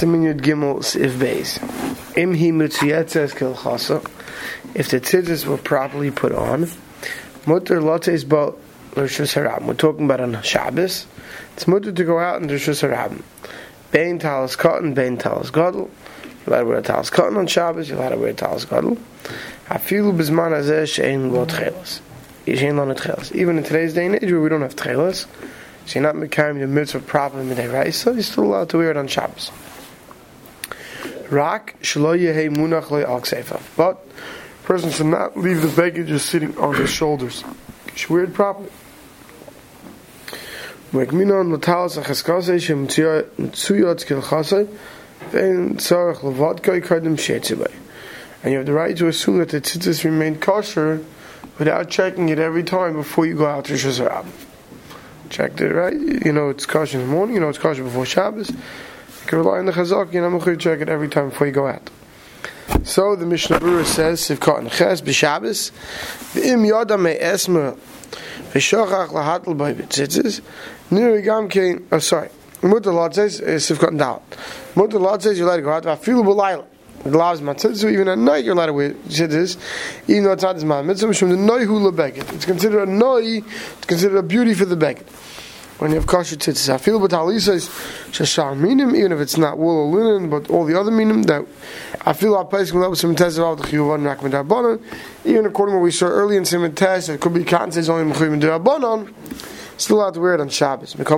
Gimel Siv Beis. Im hi. If the tzitzis were properly put on, mutter lotes ba l'rishus harabim. We're talking about on Shabbos. It's mutter to go out in the rishus harabim. Bein talis cotton, bein talis gadol. You're allowed to wear a talis cotton on Shabbos. You're allowed to wear a talis gadol. Afilu bizman hazeh she'en lo tchelas. She'en lo. Even in today's day and age where we don't have tchelas, so you're not carrying the mitzvah properly midday, right? So you're still allowed to wear it on Shabbos. Rak shlo yehe munach al But person should not leave the baggage just sitting on his shoulders. Should wear it properly. And you have the right to assume that the tzitzis remain kosher without checking it every time before you go out to Shazarab. Checked it right, you know it's kosher in the morning, you know it's kosher before Shabbos. Can rely on the chazak, you know, check it every time before you go out. So the Mishnah Berurah says, Sivkot and Ches, B'Shabbos, V'im yoda me esmer, V'shochach lahatl by b'tzitzis, Niri gam kein, oh sorry, Mutter Lord says, Sivkot and Dalat. Mutter Lord says, you let it go out, V'afilu b'layla. Gloves matzitzu, even at night you're allowed to wear tzitzis, even though it's not as man mitzvah, from the noi hula beged. It's considered a noi, it's considered a beauty for the beged. When you have kosher tzitzis, I feel but talisa is shashar minim, even if it's not wool or linen, but all the other minim that I feel our place can level some test of the chiyuvan rakman darbanan. Even according to what we saw early in Simon test, it could be cotton says only mechuyim darbanan. Still allowed to wear it on Shabbos. Since in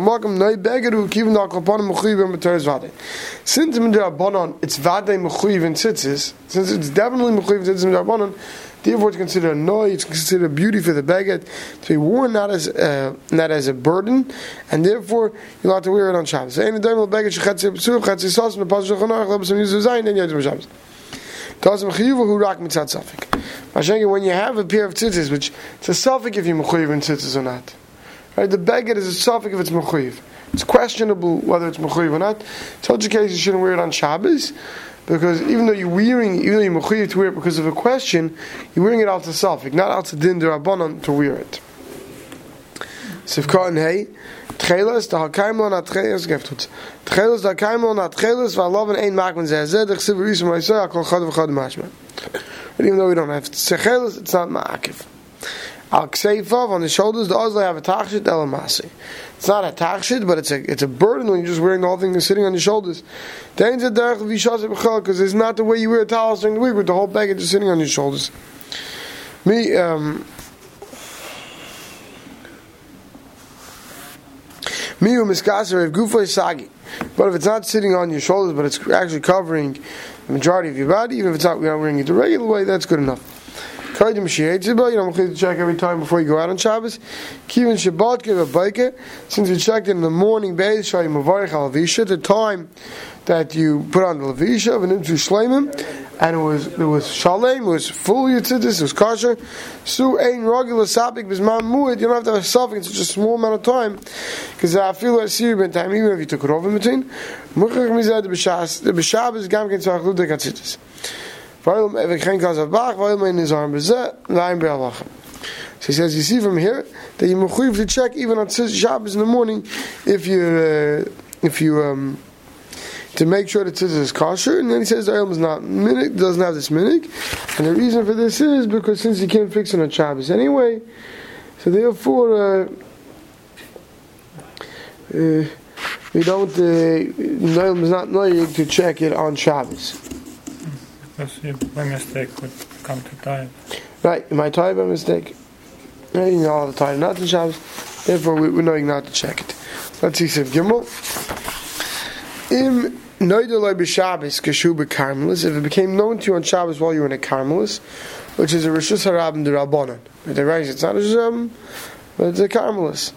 Rabbanon it's vade mechuyiv in tzitzis, since it's definitely mechuyiv in tzitzis in Rabbanon, therefore it's considered a noise, it's considered a beauty for the baguette to be worn not as uh, not as a burden, and therefore you're allowed to wear it on Shabbos. When you have a pair of tzitzis, which it's a suffix if you're mechuyiv in tzitzis or not. Right? The beggar is a suffix if it's mechuyev. It's questionable whether it's mechuyev or not. Told you case you shouldn't wear it on Shabbos because even though you're wearing, even though you're mechuyev to wear it because of a question, you're wearing it out to suffix, not out to din derabanan to wear it. Sivka and hey. Tcheles, da hakaimlo na tcheles geftut. Tcheles da hakaimlo na tcheles, va loven ein makmen zeh zeh, de chsiv risum ha kol chad v'chad mashma. And even though we don't have tcheles, it's not ma'akiv. Al kseifav on the shoulders, the ozla have a tachshit elamasi. It's not a tachshit, but it's a it's a burden when you're just wearing the whole thing and sitting on your shoulders. Because it's not the way you wear a towel during the week with the whole bag just sitting on your shoulders. Me, um, Miu miskaser of gufay sagi. But if it's not sitting on your shoulders, but it's actually covering the majority of your body, even if it's not wearing it the regular way, that's good enough. Kaidim Shietziba, you don't have to check every time before you go out on Shabbos. Kivin Shabbat give a biker. Since you checked in the morning base, Shai Mavarich al the time that you put on the Levisha, and into Shleimim, and it was it was Shalem, it was full Yitzidis, it was kosher. Su Ein Ragil Sapik Bisman Muid, you don't have to have a suffix in such a small amount of time, because I feel like Siri Ben time, even if you took it off in between. Mizad, the Atzitis. So he says, you see from here that you mechuyev to check even on Shabbos in the morning if you uh, if you um, to make sure that tzitzis is kosher. And then he says the is not minik, doesn't have this minik, and the reason for this is because since you can't fix it on Shabbos anyway, so therefore. Uh, uh, we don't, uh, is not knowing to check it on Shabbos. Because you, by mistake would come to time. Right, you might tie by mistake. You know all the time, not the Shabbos. Therefore, we, we're knowing not to check it. Let's see Siv Gimel. Im Noidolai b'Shabbos kashu b'Karmelis. If it became known to you on Shabbos while you were in a Karmelis, which is a Rishus Harabim the Rabbanon. The right, it's not a Shem, but it's a Karmelis.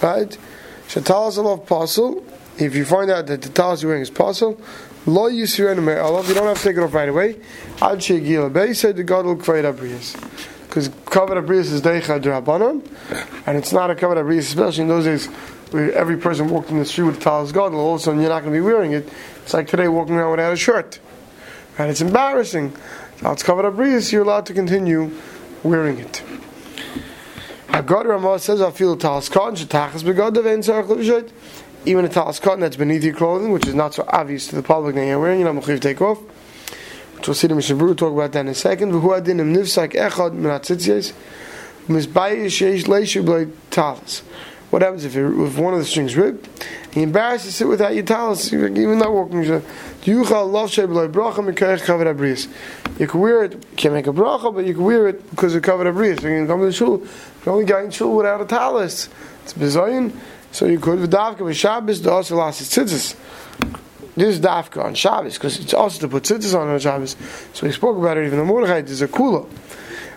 Right? Shatalas alav pasul. If you find out that the talis you're wearing is pasul, Lo Yisrael Me'alav, you don't have to take it off right away. Ad Shegil Bei said the God will create Abrius. Because covered Abrius is Deicha Drabanon, and it's not a covered Abrius, especially in those days where every person walked in the street with a talis God, all of a sudden you're not going to be wearing it. It's like today walking around without a shirt. And it's embarrassing. Now it's covered Abrius, you're allowed to continue wearing it. Hagad Ramah says, I feel talis God, Shetachas Begad, Devein Sarach even a talis cotton that's beneath your clothing, which is not so obvious to the public that you're wearing, you know, mechiv take off. Which we'll see the Mishnah talk about that in a second. V'hu adinim nifsak echad minatzitzies misbayish yesh leishu blei talis. What happens if, if one of the strings ripped? He embarrassed to sit without your talis, even not walking. You can wear it, can't make a bracha, but you can wear it because of covered abrius. You can come to the shul, you only got in shul without a talis. It's bizayin, so you could v'davka v'shabbos the also lost its tzitzis. This is dafka on Shabbos because it's also to put tzitzis on on Shabbos. So we spoke about it even the Mordechai. There's a kula.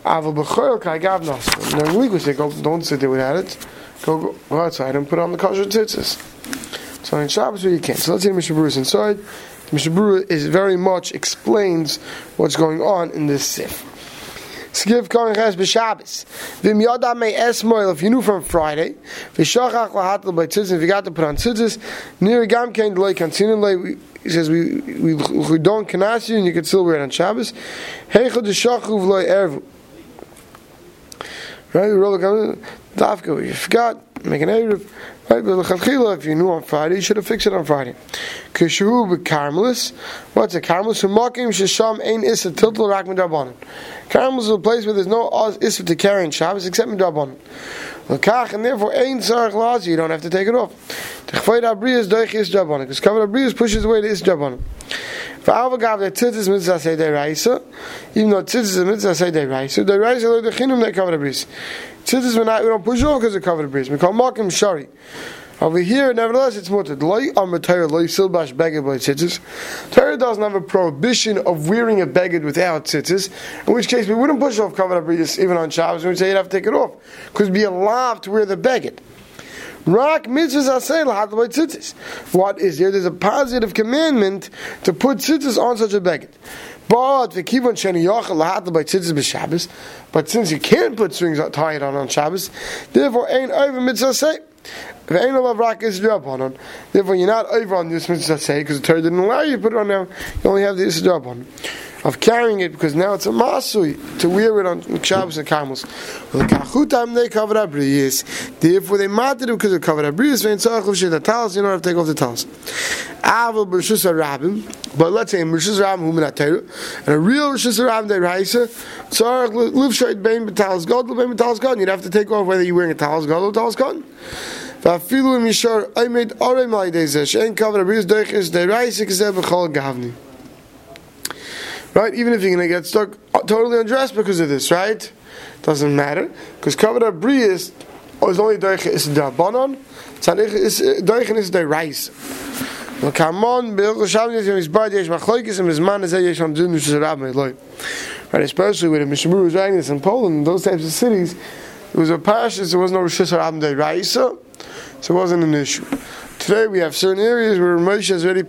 Aval b'choyel kai gav the week we say, go, don't sit there without it. Go, go outside and put on the kosher tzitzis. So in Shabbos where you can't. So let's the Mishnah Berurah inside. The Mishnah is very much explains what's going on in this sif. Skiv coming ches b'Shabbos. Vim yada me esmoil if you knew from Friday. V'shachach lahatel by tzitzis. If you got to put on tzitzis, near gam kain delay continue lay. He says we we we don't kanas you and you can still wear it on Shabbos. Heichod deshachuv loy ervu. Right, we roll the dafka. You forgot, make an eruv. Right, but l'chadchila, if you knew on Friday, you should have fixed it on Friday. Kishu b'karmelis. What's a karmelis? Humakim shesham ein issa tiltal rak midabanan. Karmelis is a place where there's no issa to carry in Shabbos except midabanan. L'kach, and therefore ain't tzarech lazi, you don't have to take it off. T'chfayt abriyas doich is dabanan. Because covered abriyas pushes away the is dabanan. V'avagav the tzitzis mitzvah say de raisa, even though tzitzis is mitzvah say de raisa, de raisa lo de chinum they cover the bris. Tzitzis we don't push off because of cover the bris. We call makim shari. Over here, nevertheless, it's by tzitzis. Torah doesn't have a prohibition of wearing a beged without tzitzis, in which case we wouldn't push off cover the bris even on Shabbos. and We'd say you'd have to take it off because be allowed to wear the beged. Rak mitzvahs. What is there? There's a positive commandment to put tzitzis on such a beged. But the kivon sheni yachal lahatabay tzitzis b'Shabbos. But since you can't put strings tied on on Shabbos, therefore ain't over mitzvah say. Therefore, you're not over on this mitzvah say because the Torah didn't allow you to put it on now. You only have the on of carrying it because now it's a masui to wear it on Shabbos and abriyas. Therefore, they matted it because they covered talis. You don't have to take off the b'rishus harabim. But let's say b'rishus and a real rishus harabim they raisa tzarich. You'd have to take off whether you're wearing a talis god or talis. ואפילו אם ישר עמד אורי מלידי זה שאין כבוד הבריאות דרך די רייסה כזה בכל גבני. Right? Even if you're going to get stuck totally undressed because of this, right? Doesn't matter. Because covered up brias is only doiche is the banon. Tzadich is doiche is the rice. Kamon be'il shavni is his body yesh machloikis and his man is yesh on dunu shirab me'loi. Right? Especially when the Mishnah was writing this in Poland, in those types of cities, it was a parish, there was no Rosh Hashanah de Raisa, so it wasn't an issue. Today we have certain areas where Moshe has already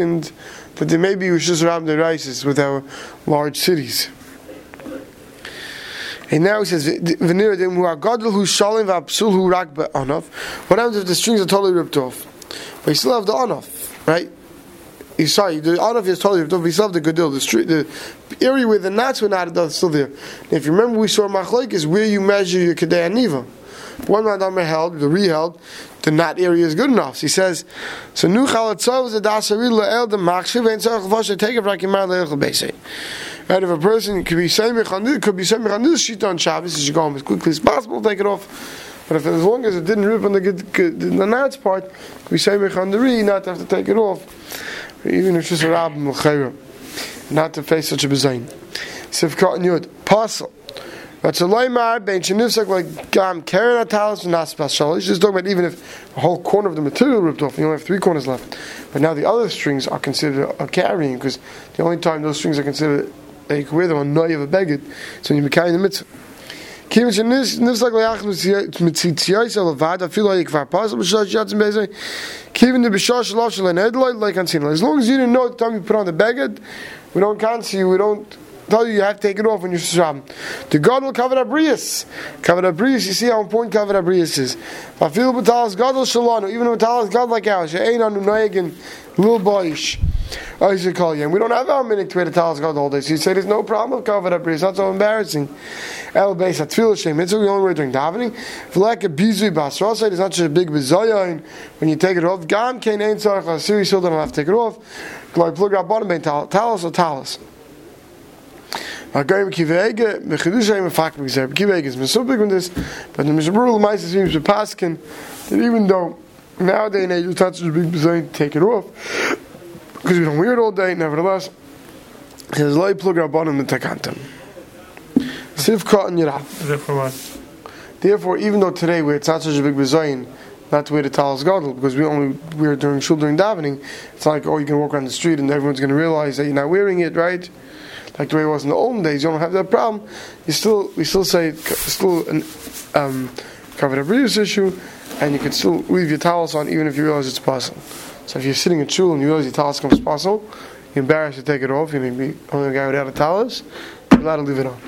and that there may be Rishus Ram Deraisis with our large cities. And now he says, "V'niradim who are gadol who shalim v'apsul who rak be'anof." What happens if the strings are totally ripped off? But you still have the anof, right? You sorry, the anof is totally ripped off. But you still have the gadol, the street, the area where the knots were not is still there. If you remember, we saw machlek is where you measure your kedei. One man held, the re-held, the knot area is good enough. So he says, so nu chalatzov is a dasari le'el the machshiv and tzarech l'foshe take it rakimar le'el beisei. Right, if a person could be semich on this, could be semich on this sheet on Shabbos, he should go home as quickly as possible, take it off. But if as long as it didn't rip on the the, the knots part, we the re, not to have to take it off. Even if it's just a rabbim not to face such a bezain. Sivkot and Yud, Pasul. But so loymar ben shenufsak like gam karen atalis not special. He's just talking about even if a whole corner of the material ripped off, you only have three corners left. But now the other strings are considered a carrying because the only time those strings are considered that you can wear them on noy of a beged, so when you be carrying the mitzvah. As long as you didn't know the time you put on the beged, we don't cancel you. We don't tell you you have to take it off when you're sham. The God will cover abrius. Cover abrius. You see how important cover abrius is. Fafil b'talas gadol shalanu. Even a b'talas god like ours. She'ein anu noyegin lil boyish. Oh, I should call you. And we don't have our minute to wear the talis god the whole day. So you say there's no problem with up It's not so embarrassing. El beis atfil shem mitzvah. We only wear during davening. A bizui basrosay. It's not such a big bizayon when you take it off. Gam kein ein tzarech l'asiri. Still don't have to take it off. Gloi plug up bottom bein talis or talis. Again, Kivege, Mechidushay, Mefak, Mekzer. Kivege is Mesupik with this, but the Mishabur Lamaisis seems to Paskin that even though nowadays not such a big design take it off, because we don't wear it all day, nevertheless, he says, Loi plug our bottom and takantam. Siv cotton yirah. Therefore even though today where it's not such a big design, not to wear the talis gadol, because we only wear it during shul during davening, it's like, oh, you can walk around the street and everyone's going to realize that you're not wearing it, right? Like the way it was in the olden days, you don't have that problem. You still, we still say still an um, covered abuse issue, and you can still leave your towels on even if you realize it's possible. So if you're sitting in shul and you realize your towels comes possible, you're embarrassed to take it off. You may be only a guy without a towels. You're allowed to leave it on.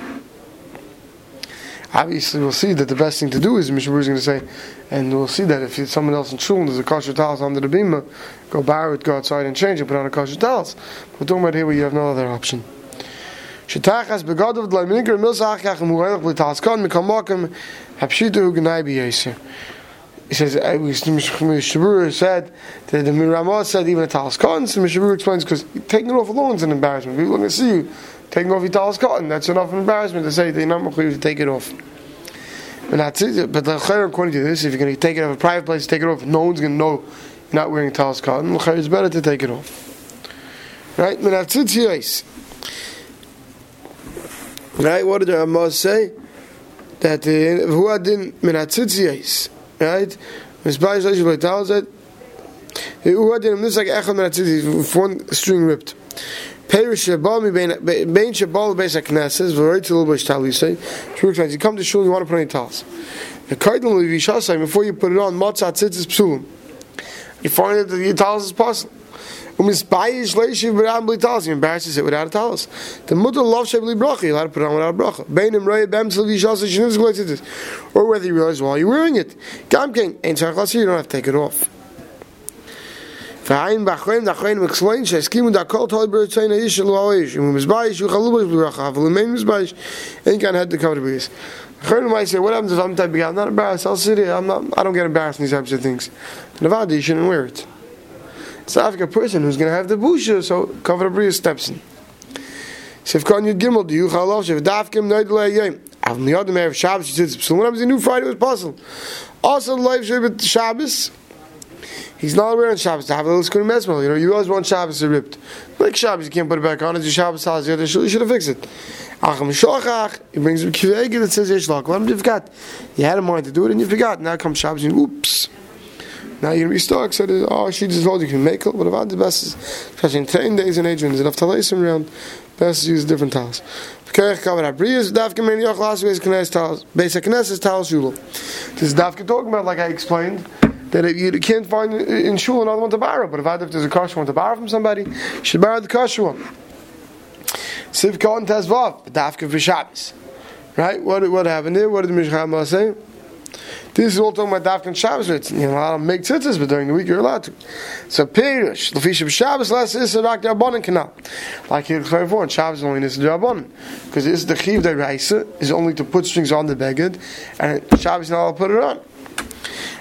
Obviously, we'll see that the best thing to do is Mishnah is going to say, and we'll see that if someone else in shul and there's a kosher towels under the bima, go borrow it, go outside and change it, put on a kosher towels. We're talking about here where you have no other option. שתחס בגדו דלי מניקר מילסח כך מורלך בלתעסקן מקמוקם he says uh, Mishnah Berurah said that the Miramah said even a talis cotton. So Mishnah Berurah explains because taking it off alone is an embarrassment. People are going to see you taking off your talis cotton. That's enough embarrassment to say they're not going to take it off. But that's it. But the according to this, if you're going to take it off a private place, take it off. No one's going to know you're not wearing talis cotton. It's better to take it off. Right? Menatzitz yais. Right? What did the Ramah say? That uh, the who had in minatzitzias, right? Misbah Shalish Baital said, who had in this like echad minatzitzias, with one string ripped. Perish Shabal mi bein Shabal beis HaKnesses, v'roi tzil b'sh talisay. True explains, you come to shul, you want to put on your talis. The kaidim levi shasay, before you put it on, matzah tzitzis psulim. You find that your talis is possible. Umisbayish leishiv b'ram b'li talis. He embarrasses it without a talis. The mutter loves sheb bracha. You'll have to put on without a bracha. Beinim roi bem sil vishas shiniz glitzitis. Or whether you realize while you're wearing it. Gam king. Ain't tzarech lasir. You don't have to take it off. Ve'ayin b'achoyim d'achoyim m'ksloin she'eskimu d'akol toli b'ritzayin ha'ish lo ha'ish. Umu mizbayish yuchalu b'lish b'bracha. Avalu mein mizbayish. Ain't gonna have to cover the b'lis. Chayim might say, what happens if I'm type of guy? I'm not embarrassed. I'll sit here. I'm not, I don't get embarrassed in these types of things. Nevada, you shouldn't wear it. It's a person who's going to have the busha, so cover the steps in. Sifkan Yud Gimel, do you chalav, shev dafkim noid le yom. Av miyad me'ev Shabbos, she says, so when happens a new Friday was possible. Also, the life shev Shabbos, he's not wearing Shabbos to have a little school mesmel. You know, you always want Shabbos to ripped. Like Shabbos, you can't put it back on. It's your Shabbos house. You should have fixed it. Achim shochach, he brings a kivege that says yesh lak. What you forgot? You had a mind to do it and you forgot. Now comes Shabbos and oops. Now you're restock said, oh, she just told you can make it, but about the best especially in 10 days age when there's enough talasim around, best to use different towels. Kerech covered abriyas, dafka men yoch last week's knes towels, basic knes is towel shula. This is dafka talking about, like I explained, that if you can't find in shul another one to borrow, but if, I if there's a kosher one to borrow from somebody, you should borrow the kosher one. Siv Kohen Tezvav, dafka for. Right? What, what happened there? What did the Mishra say? This is all talking about Dafkan Shabbos. It's, you're not allowed to make tzitzis, but during the week you're allowed to. So Pirish, Lefisha Shabbos, less is a Rak Darbonin canal. Like you explained before, Shabbos only is Darbonin. Because this is the Chiv de Reisa, is only to put strings on the beged, and Shabbos not allowed to put it on.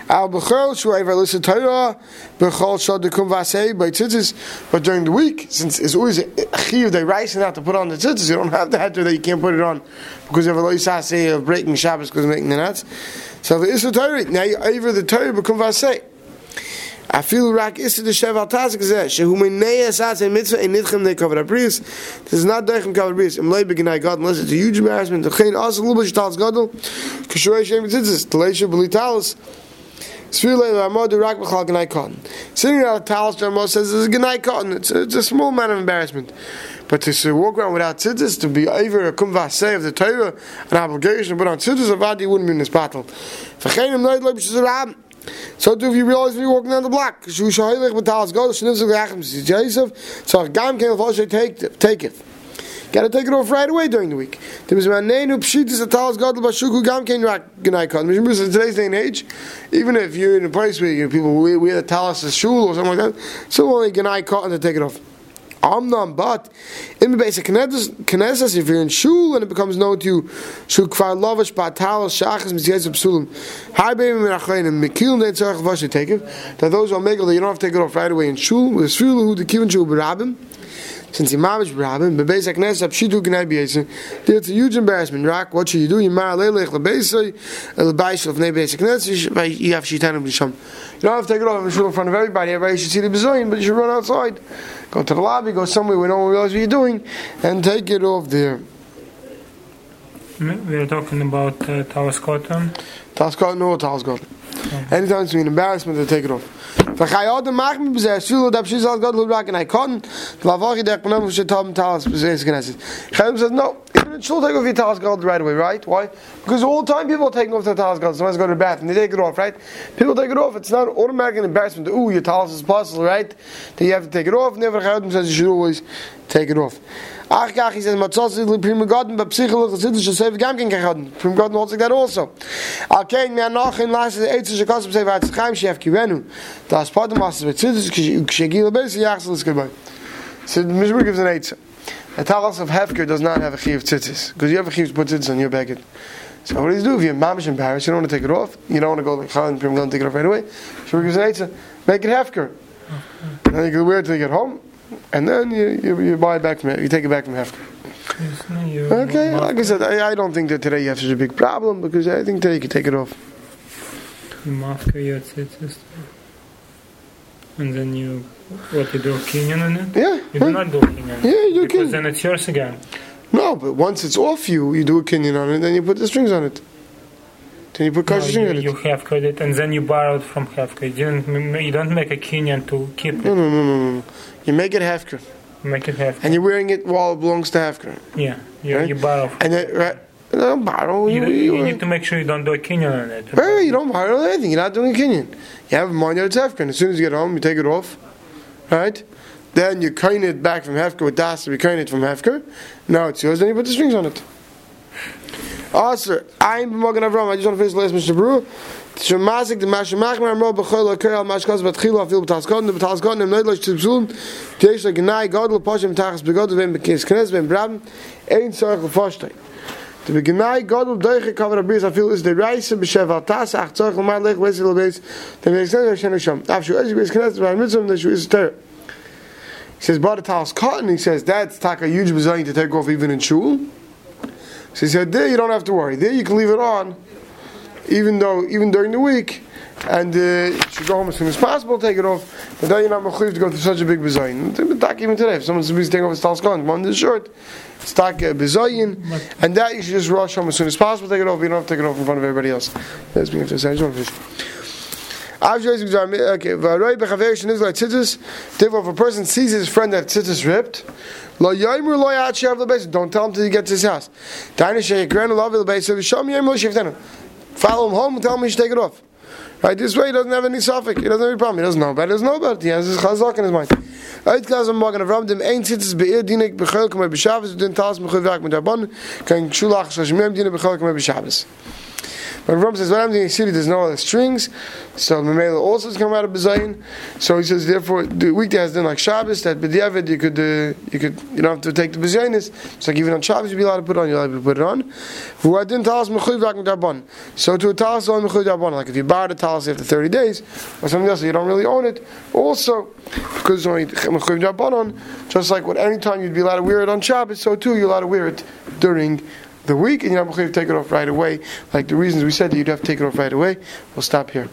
Al b'chol shuayver listen Torah b'chol shod dekum vasei by tzitzis. But during the week, since it's always a chiv they rice have to put on the tzitzis, you don't have the header that you can't put it on because have a loisase of breaking Shabbos because of making the nuts. So the Issa Torah, now you over the Torah become Vasei. I feel rak is the shev al tazik ze shehu minei asat in mitzvah in nitchem bris this is not dechem cover bris im leib beginai god unless it's a huge embarrassment also little bit tals gadol kashrei shem tzitzis tleisha b'li talis sitting out of talis Ramod says this is gnai cotton. It's a, it's a small amount of embarrassment. But to walk around without tzitzis, to be over a kumvaseh of the Torah, an obligation, but on tzitzis of Adi wouldn't be in this battle. So do you realize you're walking down the block, so if Gam came take take it. Got to take it off right away during the week. Today's day and age, even if you're in a place where you know, people wear, wear the talis as shul or something like that, so only gnai cotton to take it off. Amnam, but in the basic Knesset, if you're in shul and it becomes known to you, shul kfar lovish batal shachas mitzvah psulim, high baby mirachlein and mekil ne tzarich vash take it. That those are megal, you don't have to take it off right away in shul. With shul who the kivin shul berabim since the mamish brabim, but basic nes up shidu gnai biyesa. There's a huge embarrassment. Rak, what should you do? You mar lelech lebesay, lebaish of ne basic nes. You have shitanu b'sham. You don't have to take it off and shoot in front of everybody. Everybody should see the bezoin, but you should run outside, go to the lobby, go somewhere where no one realizes what you're doing, and take it off there. We're talking about uh. Tawas Cotton or Cotton. Anytime it's an embarrassment, they take it off. V'chayot mach mi b'zeh shul da pshis al god lubrak and I couldn't. V'avochi dek pnam v'shetam talas b'zeh knesset. Chaim says no. In shul take off your talas god right away, right? Why? Because all the time people are taking off their talas god. Somebody's going to the bathroom, they take it off, right? People take it off. It's not automatic embarrassment. Ooh, your talas is possible, right? Then you have to take it off. Never Chaim says you should always take it off. Ach kach, he says, matzos is prima godin, but psychological chassidus should save gam ken kachadin. Prima godin holds like that also. The kirenu. Yachsel is. So the Mishmur gives an. The talas of Hefker does not have a chiv tzitzis because you have a chiv to put tzitzis on your baggage. So what do you do if you're mamish in Paris? You don't want to take it off. You don't want to go like Chan Prim and take it off right away. So an eight. Make it Hefker. And then you can wear it till you get home and then you, you, you buy it back from you take it back from Hefker. Okay, like I said, I, I, don't think that today you have such a big problem because I think today you can take it off. And then you, what you do, a kinyan on it? Yeah. You do not do a kinyan. Yeah, you do Because kinyan. then it's yours again. No, but once it's off you, you do a kinyan on it, then you put the strings on it. Then you put No, string you, on it. you have credit and then you borrowed from Hefka. You, didn't, you don't make a kinyan to keep No, it. no, no, no, no. You make it Hefker. Make it Hefka. And you're wearing it while it belongs to Hefker. Yeah, you, Right? you borrow. And then, right? No, borrow. You, You, you, you, need to make sure you don't do a kinyan on it. Right, you don't borrow anything. You're not doing a kinyan. You have mind that it's. And as soon as you get home, you take it off. Right? Then you coin it back from Hefker with Das be coin it from Hefker. Now it's yours, then you put the strings on it. Also, I'm Magen Avraham. I just want to finish the last Mr. Brew. Poshem Tachas Begod Vem Bekis Knes Vem Brabem Ein Deuche Kavar Abis Afil is the Reise B'Shev Al Tas Ach Tzorach L'Mar Lech Wesi L'Beis the Meisner Hashem Hashem Afshu Ezi Beis Knes V'Ar Mitzvah the Shu is Ter he says Bada Talis Cotton he says that's taka huge design to take off even in Shul so he said there you don't have to worry there you can leave it on even though even during the week, and uh, you should go home as soon as possible, take it off. But then you're not mechuyev to go through such a big bezayin. Talk even today, if someone's to take off his talskon, one is short, it's talk uh, bezayin, and that you should just rush home as soon as possible, take it off. You don't have to take it off in front of everybody else. That's me. I just want to finish. Okay, Varoy bechaver sheniz like tzitzis. Therefore, if a person sees his friend that tzitzis ripped. Don't tell him till he gets his house. Follow him home and tell him he should take it off. Right, this way he doesn't have any suffix. He doesn't have any problem. He doesn't know about it. He doesn't know about it. He has his chazak in his mind. Right, class of Magen Avraham, dem ein be'ir dinek b'chol k'mei b'shabbos, den talas m'chuy v'ak mit kan shulach k'mei b'shabbos. But Ram says, what happens in a city, there's no other strings, so the Mamela also is coming out of Bezayin. So he says, therefore, the weekday has done like Shabbos, that B'diavad, you could, uh, you could, you don't have to take the Bezayinis. It's like even on Shabbos, you'd be allowed to put it on, you're allowed to put it on. Talas mit. So to a talas on rabban, like if you borrowed a talas after 30 days, or something else, you don't really own it, also, because it's only m'chuy rabban, just like what any time you'd be allowed to wear it on Shabbos, so too, you're allowed to wear it during the week, and you're not going to take it off right away. Like the reasons we said that you'd have to take it off right away. We'll stop here.